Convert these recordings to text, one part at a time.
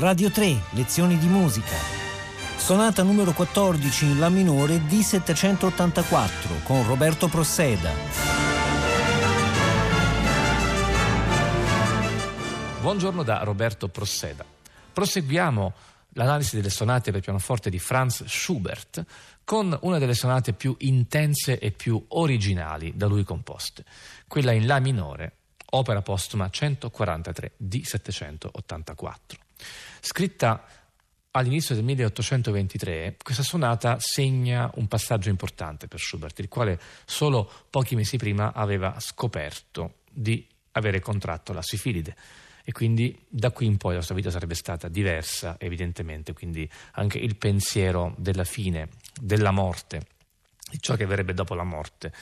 Radio 3, lezioni di musica. Sonata numero 14 in La minore D784 con Roberto Prosseda. Buongiorno da Roberto Prosseda. Proseguiamo l'analisi delle sonate per pianoforte di Franz Schubert con una delle sonate più intense e più originali da lui composte, quella in La minore, opera postuma 143 di 784. Scritta all'inizio del 1823, questa sonata segna un passaggio importante per Schubert, il quale solo pochi mesi prima aveva scoperto di avere contratto la sifilide. E quindi da qui in poi la sua vita sarebbe stata diversa evidentemente, quindi anche il pensiero della fine, della morte, ciò che verrebbe dopo la morte,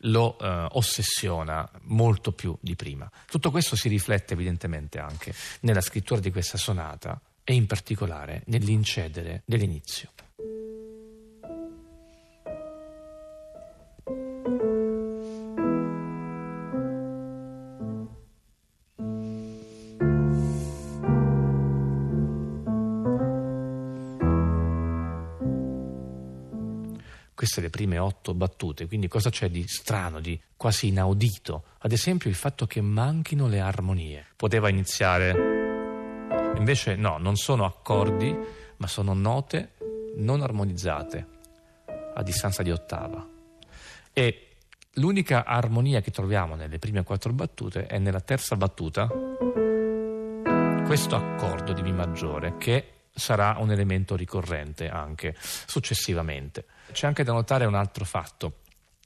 lo eh, ossessiona molto più di prima. Tutto questo si riflette evidentemente anche nella scrittura di questa sonata e in particolare nell'incedere dell'inizio. Queste le prime otto battute, quindi cosa c'è di strano, di quasi inaudito? Ad esempio il fatto che manchino le armonie. Poteva iniziare... Invece no, non sono accordi, ma sono note non armonizzate, a distanza di ottava. E l'unica armonia che troviamo nelle prime quattro battute è nella terza battuta, questo accordo di Mi maggiore che sarà un elemento ricorrente anche successivamente. C'è anche da notare un altro fatto,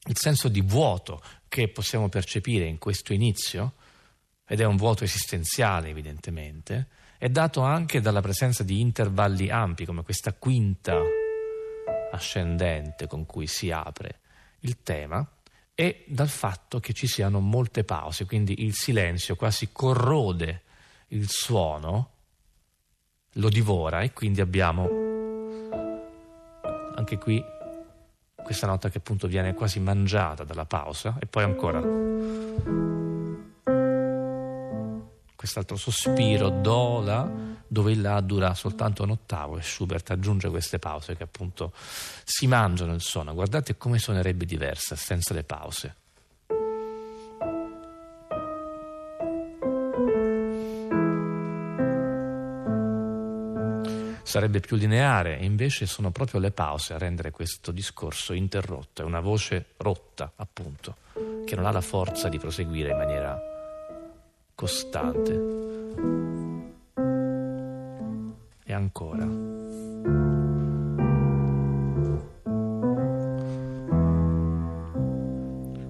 il senso di vuoto che possiamo percepire in questo inizio, ed è un vuoto esistenziale evidentemente, è dato anche dalla presenza di intervalli ampi come questa quinta ascendente con cui si apre il tema e dal fatto che ci siano molte pause, quindi il silenzio quasi corrode il suono lo divora e quindi abbiamo anche qui questa nota che appunto viene quasi mangiata dalla pausa e poi ancora quest'altro sospiro dola dove il La dura soltanto un ottavo e Schubert aggiunge queste pause che appunto si mangiano il suono guardate come suonerebbe diversa senza le pause sarebbe più lineare invece sono proprio le pause a rendere questo discorso interrotto, è una voce rotta appunto, che non ha la forza di proseguire in maniera costante. E ancora.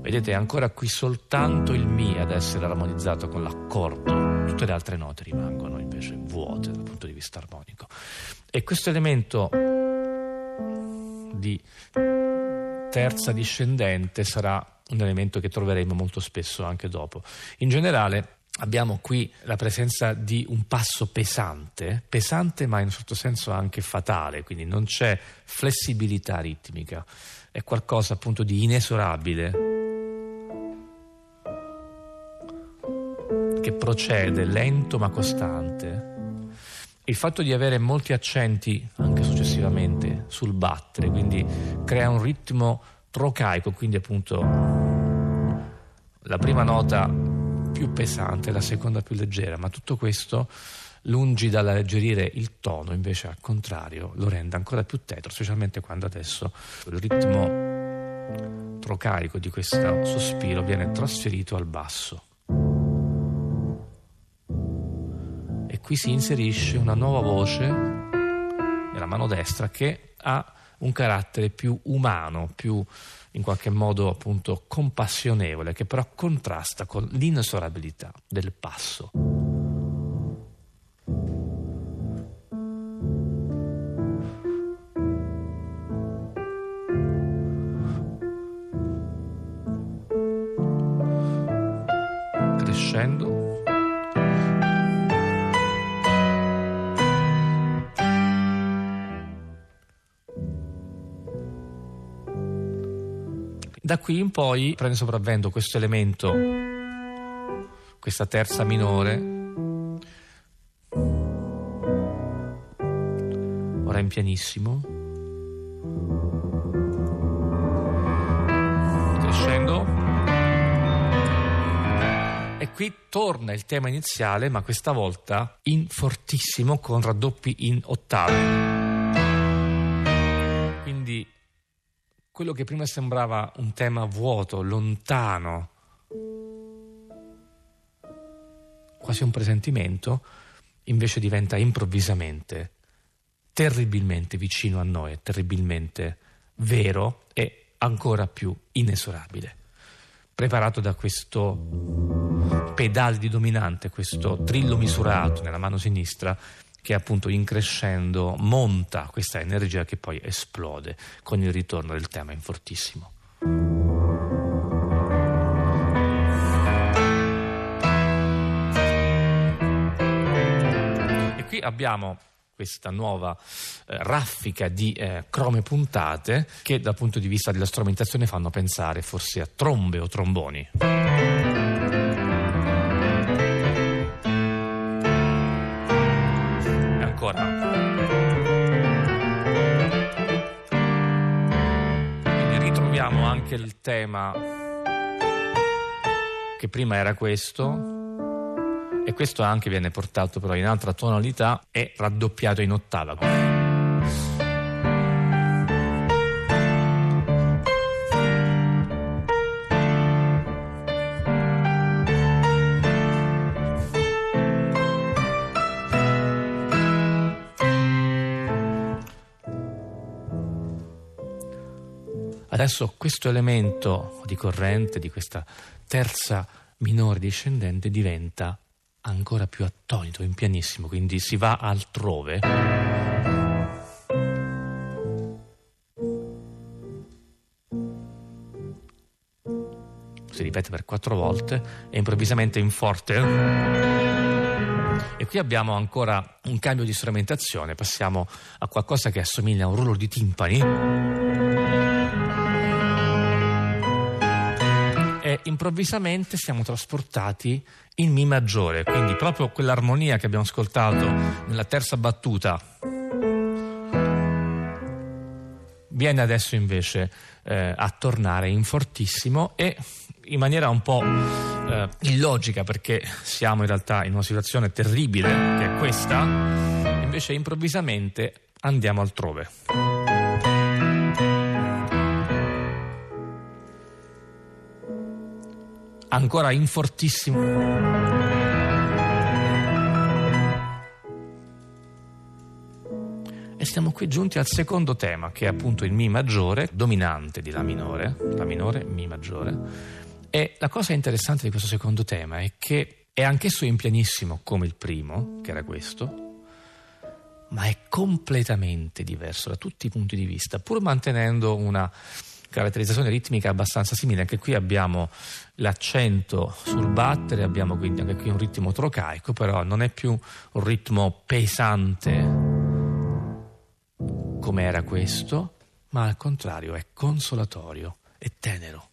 Vedete, è ancora qui soltanto il Mi ad essere armonizzato con l'accordo, tutte le altre note rimangono invece vuote dal punto di vista armonico. E questo elemento di terza discendente sarà un elemento che troveremo molto spesso anche dopo. In generale abbiamo qui la presenza di un passo pesante, pesante ma in un certo senso anche fatale, quindi non c'è flessibilità ritmica, è qualcosa appunto di inesorabile che procede lento ma costante il fatto di avere molti accenti anche successivamente sul battere, quindi crea un ritmo trocaico, quindi appunto la prima nota più pesante, la seconda più leggera, ma tutto questo lungi dall'alleggerire il tono, invece al contrario lo rende ancora più tetro, specialmente quando adesso il ritmo trocaico di questo sospiro viene trasferito al basso. Qui si inserisce una nuova voce nella mano destra che ha un carattere più umano, più in qualche modo appunto compassionevole, che però contrasta con l'inesorabilità del passo. Da qui in poi prende sopravvento questo elemento, questa terza minore, in pianissimo. Crescendo. E qui torna il tema iniziale, ma questa volta in fortissimo con raddoppi in ottave. Quello che prima sembrava un tema vuoto, lontano, quasi un presentimento, invece diventa improvvisamente terribilmente vicino a noi, terribilmente vero e ancora più inesorabile. Preparato da questo pedale di dominante, questo trillo misurato nella mano sinistra, che appunto in crescendo monta questa energia che poi esplode con il ritorno del tema in fortissimo. E qui abbiamo questa nuova eh, raffica di eh, crome puntate che dal punto di vista della strumentazione fanno pensare forse a trombe o tromboni. Anche il tema che prima era questo e questo anche viene portato però in altra tonalità e raddoppiato in ottava. Adesso questo elemento di corrente, di questa terza minore discendente, diventa ancora più attonito, in pianissimo, quindi si va altrove. Si ripete per quattro volte e improvvisamente in forte. E qui abbiamo ancora un cambio di strumentazione, passiamo a qualcosa che assomiglia a un rullo di timpani. E improvvisamente siamo trasportati in Mi maggiore, quindi proprio quell'armonia che abbiamo ascoltato nella terza battuta viene adesso invece eh, a tornare in fortissimo e in maniera un po' eh, illogica perché siamo in realtà in una situazione terribile che è questa, invece improvvisamente andiamo altrove. Ancora in fortissimo. E siamo qui giunti al secondo tema, che è appunto il Mi maggiore, dominante di La minore, La minore, Mi maggiore. E la cosa interessante di questo secondo tema è che è anch'esso in pianissimo come il primo, che era questo, ma è completamente diverso da tutti i punti di vista, pur mantenendo una caratterizzazione ritmica abbastanza simile. Anche qui abbiamo l'accento sul battere, abbiamo quindi anche qui un ritmo trocaico, però non è più un ritmo pesante come era questo, ma al contrario è consolatorio e tenero.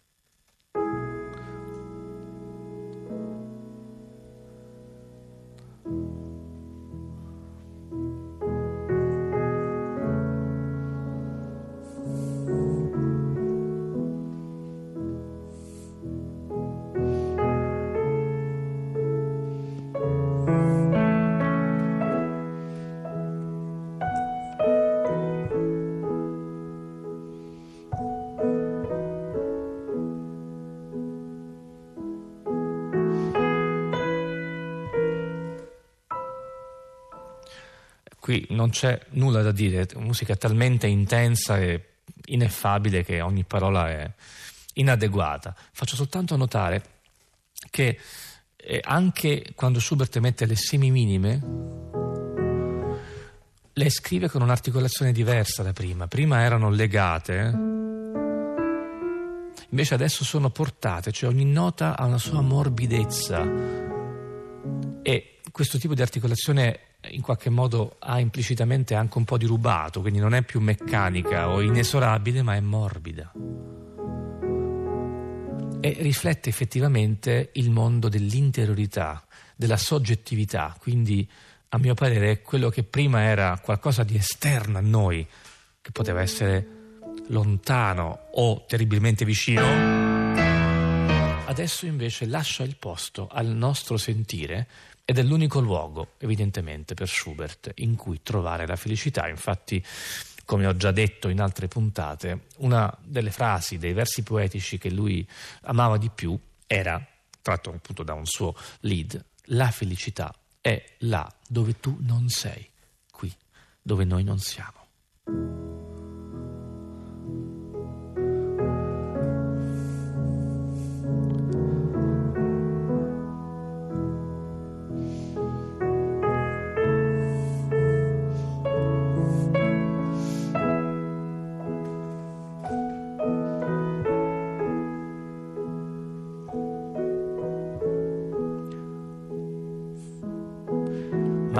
Qui non c'è nulla da dire, musica talmente intensa e ineffabile che ogni parola è inadeguata. Faccio soltanto notare che eh, anche quando Schubert mette le semiminime, le scrive con un'articolazione diversa da prima. Prima erano legate, invece adesso sono portate, cioè ogni nota ha una sua morbidezza. E questo tipo di articolazione in qualche modo ha implicitamente anche un po' di rubato, quindi non è più meccanica o inesorabile, ma è morbida. E riflette effettivamente il mondo dell'interiorità, della soggettività, quindi a mio parere, quello che prima era qualcosa di esterno a noi, che poteva essere lontano o terribilmente vicino, adesso invece lascia il posto al nostro sentire ed è l'unico luogo, evidentemente, per Schubert in cui trovare la felicità. Infatti, come ho già detto in altre puntate, una delle frasi, dei versi poetici che lui amava di più era, tratto appunto da un suo lead, la felicità è là dove tu non sei, qui dove noi non siamo.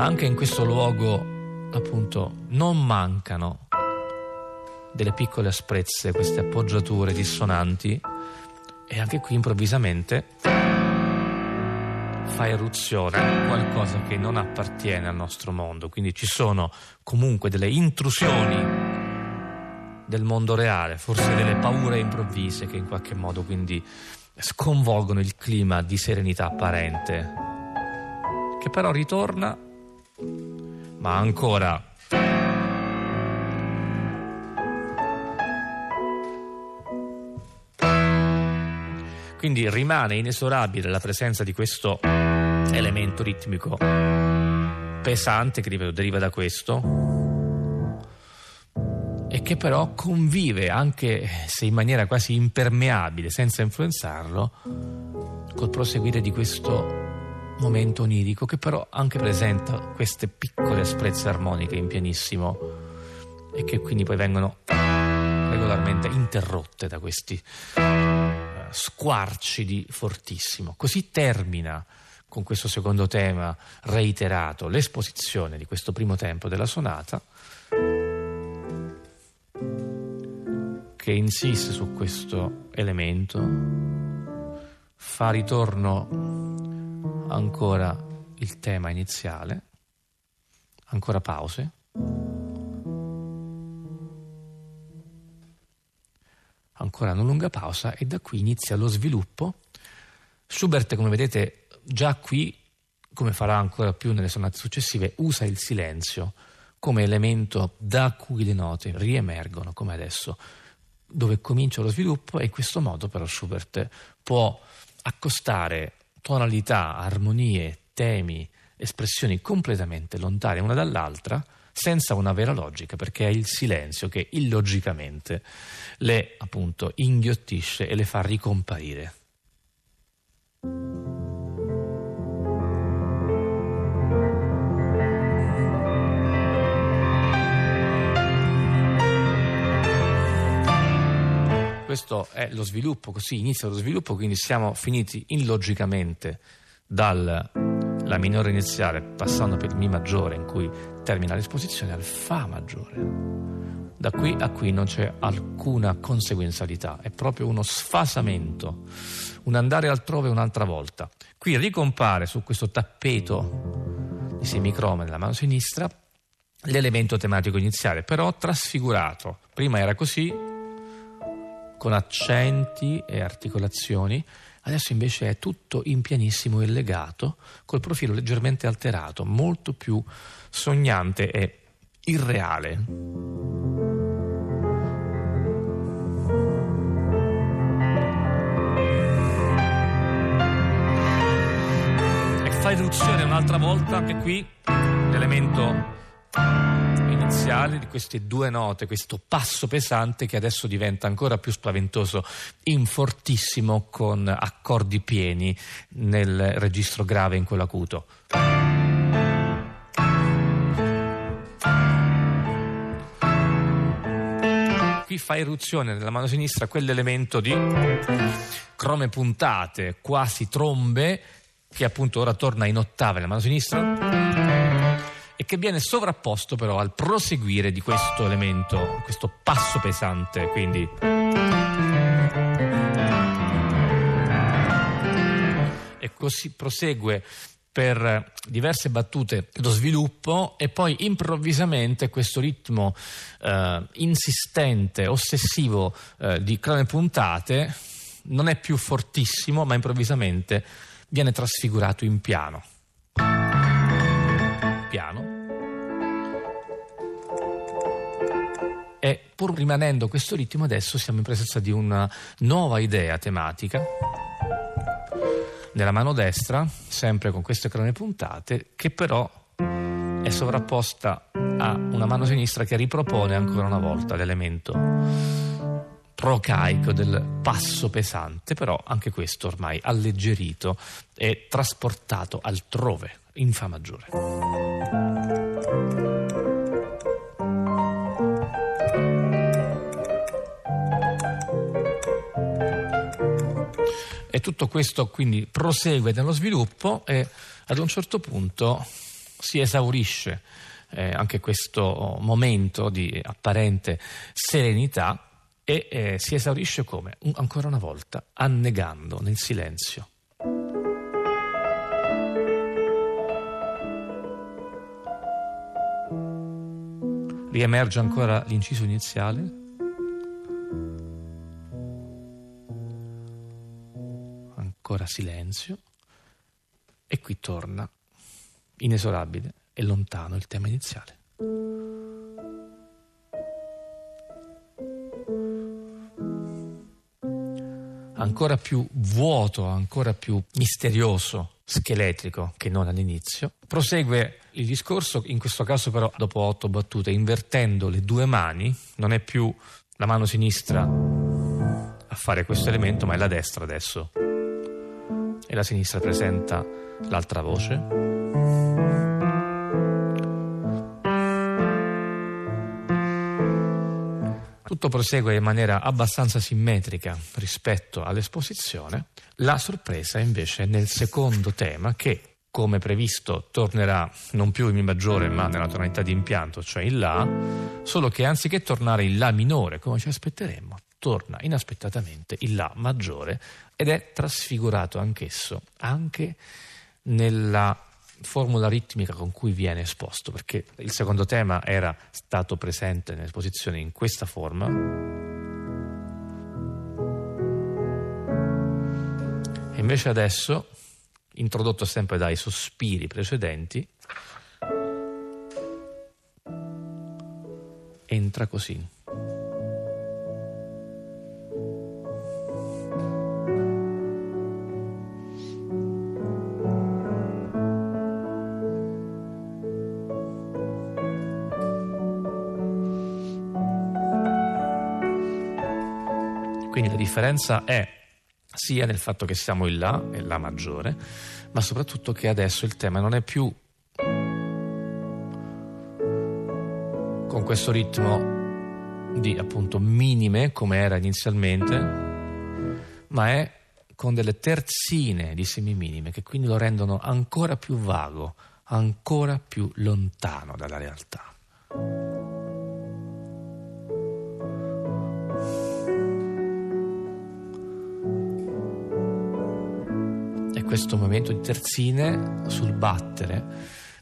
Anche in questo luogo appunto non mancano delle piccole asprezze, queste appoggiature dissonanti e anche qui improvvisamente fa eruzione qualcosa che non appartiene al nostro mondo, quindi ci sono comunque delle intrusioni del mondo reale, forse delle paure improvvise che in qualche modo quindi sconvolgono il clima di serenità apparente, che però ritorna ma ancora. Quindi rimane inesorabile la presenza di questo elemento ritmico pesante che deriva da questo e che però convive anche se in maniera quasi impermeabile senza influenzarlo col proseguire di questo momento onirico che però anche presenta queste piccole asprezze armoniche in pianissimo e che quindi poi vengono regolarmente interrotte da questi uh, squarci di fortissimo. Così termina con questo secondo tema reiterato l'esposizione di questo primo tempo della sonata che insiste su questo elemento, fa ritorno ancora il tema iniziale, ancora pause. Ancora una lunga pausa e da qui inizia lo sviluppo. Schubert, come vedete, già qui, come farà ancora più nelle sonate successive, usa il silenzio come elemento da cui le note riemergono, come adesso, dove comincia lo sviluppo e in questo modo però Schubert può accostare tonalità, armonie, temi, espressioni completamente lontane una dall'altra senza una vera logica, perché è il silenzio che illogicamente le appunto inghiottisce e le fa ricomparire. Questo è lo sviluppo, così inizia lo sviluppo, quindi siamo finiti illogicamente dalla minore iniziale, passando per il Mi maggiore in cui termina l'esposizione, al Fa maggiore. Da qui a qui non c'è alcuna conseguenzialità, è proprio uno sfasamento, un andare altrove un'altra volta. Qui ricompare su questo tappeto di semicroma nella mano sinistra l'elemento tematico iniziale, però trasfigurato. Prima era così, con accenti e articolazioni, adesso invece è tutto in pianissimo e legato, col profilo leggermente alterato, molto più sognante e irreale. E fa irruzione un'altra volta anche qui l'elemento iniziale di queste due note, questo passo pesante che adesso diventa ancora più spaventoso in fortissimo con accordi pieni nel registro grave in quello acuto. Qui fa eruzione nella mano sinistra quell'elemento di crome puntate, quasi trombe, che appunto ora torna in ottave nella mano sinistra e che viene sovrapposto però al proseguire di questo elemento, questo passo pesante, quindi e così prosegue per diverse battute lo sviluppo e poi improvvisamente questo ritmo eh, insistente, ossessivo eh, di crone puntate non è più fortissimo ma improvvisamente viene trasfigurato in piano. Piano. E pur rimanendo questo ritmo adesso siamo in presenza di una nuova idea tematica nella mano destra, sempre con queste crone puntate, che però è sovrapposta a una mano sinistra che ripropone ancora una volta l'elemento procaico del passo pesante, però anche questo ormai alleggerito e trasportato altrove, in Fa maggiore. E tutto questo quindi prosegue nello sviluppo e ad un certo punto si esaurisce eh, anche questo momento di apparente serenità e eh, si esaurisce come? Un, ancora una volta, annegando nel silenzio. Riemerge ancora l'inciso iniziale ancora silenzio e qui torna inesorabile e lontano il tema iniziale. Ancora più vuoto, ancora più misterioso, scheletrico che non all'inizio. Prosegue il discorso, in questo caso però dopo otto battute, invertendo le due mani, non è più la mano sinistra a fare questo elemento, ma è la destra adesso e la sinistra presenta l'altra voce. Tutto prosegue in maniera abbastanza simmetrica rispetto all'esposizione. La sorpresa invece è nel secondo tema che, come previsto, tornerà non più in Mi maggiore ma nella tonalità di impianto, cioè in La, solo che anziché tornare in La minore come ci aspetteremmo, torna inaspettatamente il La maggiore ed è trasfigurato anch'esso, anche nella formula ritmica con cui viene esposto, perché il secondo tema era stato presente nell'esposizione in questa forma. E invece adesso, introdotto sempre dai sospiri precedenti, entra così. Differenza è sia nel fatto che siamo in La, è La maggiore, ma soprattutto che adesso il tema non è più con questo ritmo di appunto minime come era inizialmente, ma è con delle terzine di semiminime che quindi lo rendono ancora più vago, ancora più lontano dalla realtà. Questo momento di terzine sul battere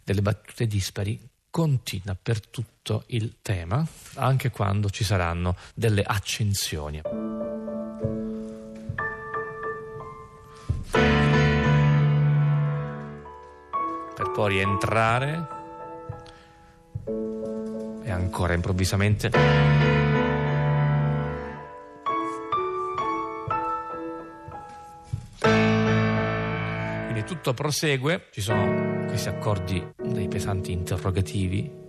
delle battute dispari continua per tutto il tema, anche quando ci saranno delle accensioni. Per poi rientrare e ancora improvvisamente tutto prosegue, ci sono questi accordi dei pesanti interrogativi.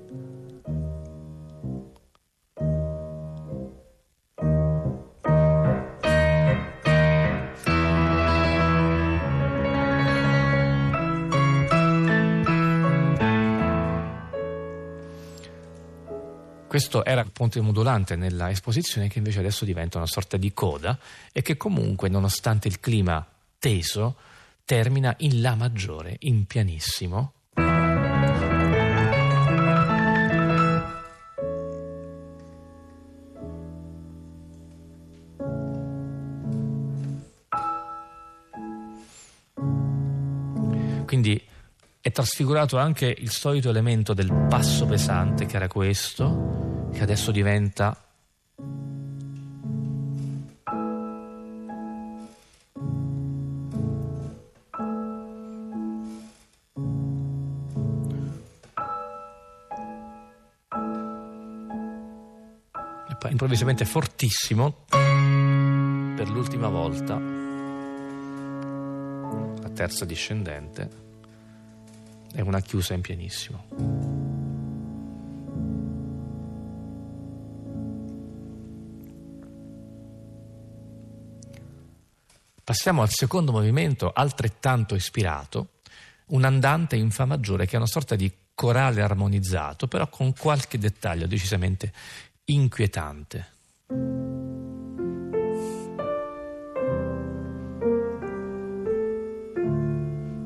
Questo era il ponte modulante nella esposizione che invece adesso diventa una sorta di coda e che comunque nonostante il clima teso termina in La maggiore, in pianissimo. Quindi è trasfigurato anche il solito elemento del passo pesante che era questo, che adesso diventa improvvisamente fortissimo per l'ultima volta la terza discendente è una chiusa in pianissimo. Passiamo al secondo movimento, altrettanto ispirato, un andante in Fa maggiore che è una sorta di corale armonizzato, però con qualche dettaglio decisamente inquietante.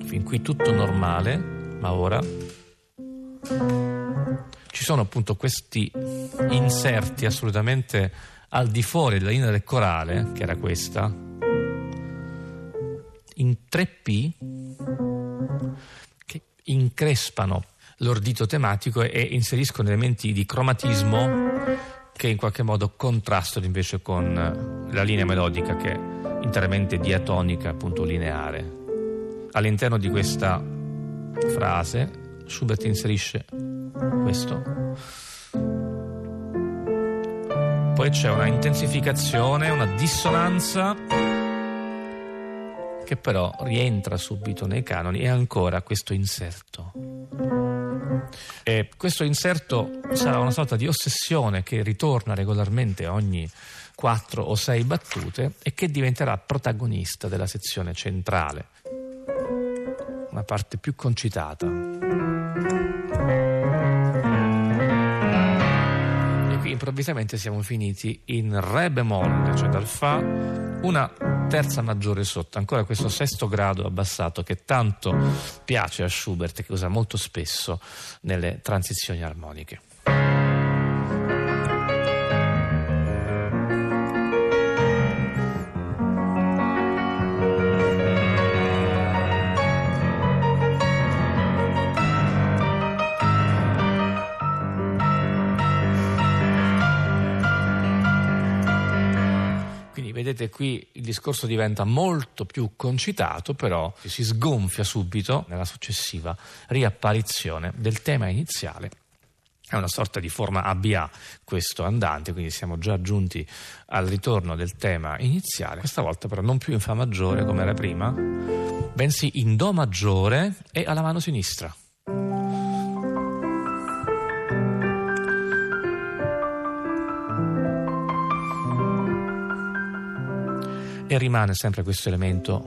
Fin qui tutto normale, ma ora ci sono appunto questi inserti assolutamente al di fuori della linea del corale, che era questa, in 3P, che increspano l'ordito tematico e inseriscono elementi di cromatismo che in qualche modo contrastano invece con la linea melodica che è interamente diatonica, appunto lineare. All'interno di questa frase Schubert inserisce questo. Poi c'è una intensificazione, una dissonanza che però rientra subito nei canoni e ancora questo inserto. E questo inserto sarà una sorta di ossessione che ritorna regolarmente ogni quattro o sei battute e che diventerà protagonista della sezione centrale una parte più concitata. E qui improvvisamente siamo finiti in Re bemolle, cioè dal Fa, una terza maggiore sotto, ancora questo sesto grado abbassato che tanto piace a Schubert, che usa molto spesso nelle transizioni armoniche. Qui il discorso diventa molto più concitato, però si sgonfia subito nella successiva riapparizione del tema iniziale è una sorta di forma ABA questo andante, quindi siamo già giunti al ritorno del tema iniziale, questa volta però non più in Fa maggiore come era prima, bensì in Do maggiore e alla mano sinistra. E rimane sempre questo elemento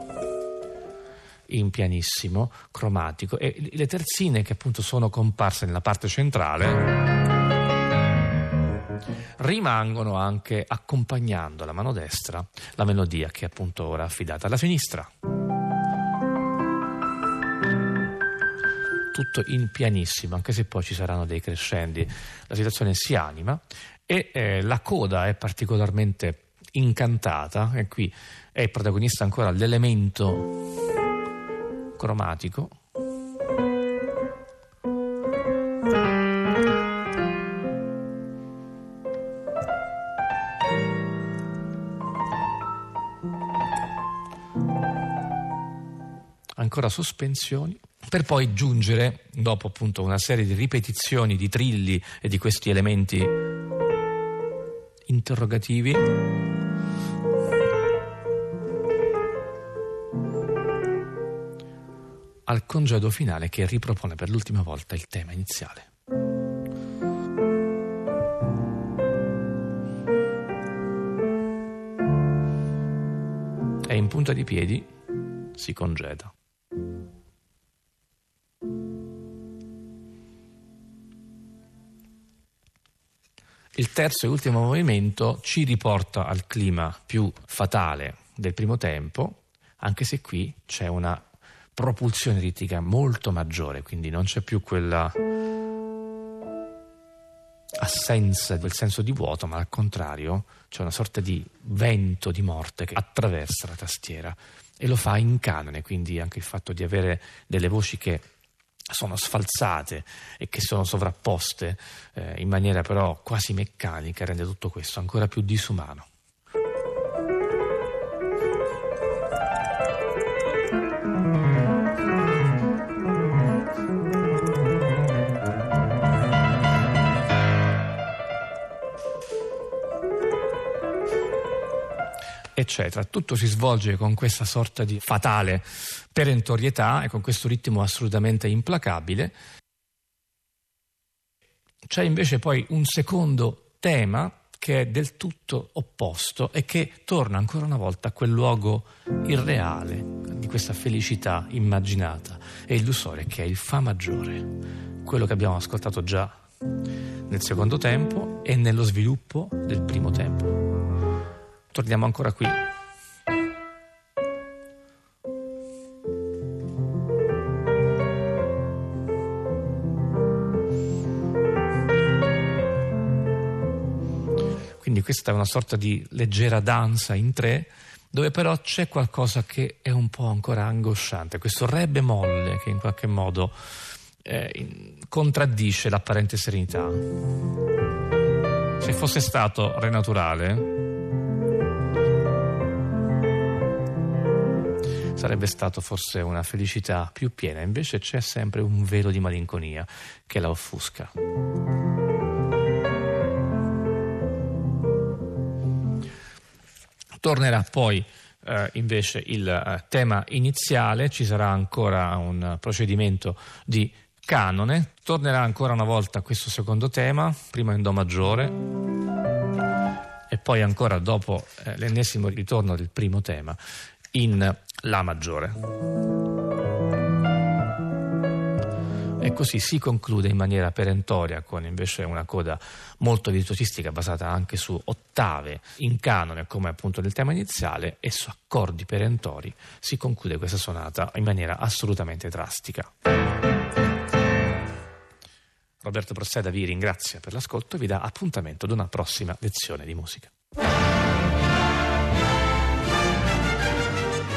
in pianissimo, cromatico e le terzine che appunto sono comparse nella parte centrale rimangono anche accompagnando la mano destra la melodia che è appunto ora affidata alla sinistra. Tutto in pianissimo, anche se poi ci saranno dei crescendi, la situazione si anima e eh, la coda è particolarmente incantata e qui è protagonista ancora l'elemento cromatico. Ancora sospensioni per poi giungere, dopo appunto una serie di ripetizioni di trilli e di questi elementi interrogativi, al congedo finale che ripropone per l'ultima volta il tema iniziale. E in punta di piedi si congeda. Il terzo e ultimo movimento ci riporta al clima più fatale del primo tempo, anche se qui c'è una propulsione ritmica molto maggiore, quindi non c'è più quella assenza del senso di vuoto, ma al contrario c'è una sorta di vento di morte che attraversa la tastiera e lo fa in canone, quindi anche il fatto di avere delle voci che sono sfalsate e che sono sovrapposte eh, in maniera però quasi meccanica rende tutto questo ancora più disumano. Eccetera. Tutto si svolge con questa sorta di fatale perentorietà e con questo ritmo assolutamente implacabile. C'è invece poi un secondo tema che è del tutto opposto e che torna ancora una volta a quel luogo irreale di questa felicità immaginata e illusoria che è il Fa maggiore, quello che abbiamo ascoltato già nel secondo tempo e nello sviluppo del primo tempo. Torniamo ancora qui. questa è una sorta di leggera danza in tre, dove però c'è qualcosa che è un po' ancora angosciante, questo re bemolle che in qualche modo eh, contraddice l'apparente serenità. Se fosse stato re naturale, sarebbe stato forse una felicità più piena, invece c'è sempre un velo di malinconia che la offusca. Tornerà poi eh, invece il eh, tema iniziale, ci sarà ancora un procedimento di canone, tornerà ancora una volta questo secondo tema, prima in Do maggiore e poi ancora dopo eh, l'ennesimo ritorno del primo tema in La maggiore. E così si conclude in maniera perentoria con invece una coda molto virtuosistica basata anche su ottave in canone come appunto nel tema iniziale e su accordi perentori si conclude questa sonata in maniera assolutamente drastica. Roberto Prosseda vi ringrazia per l'ascolto e vi dà appuntamento ad una prossima lezione di musica.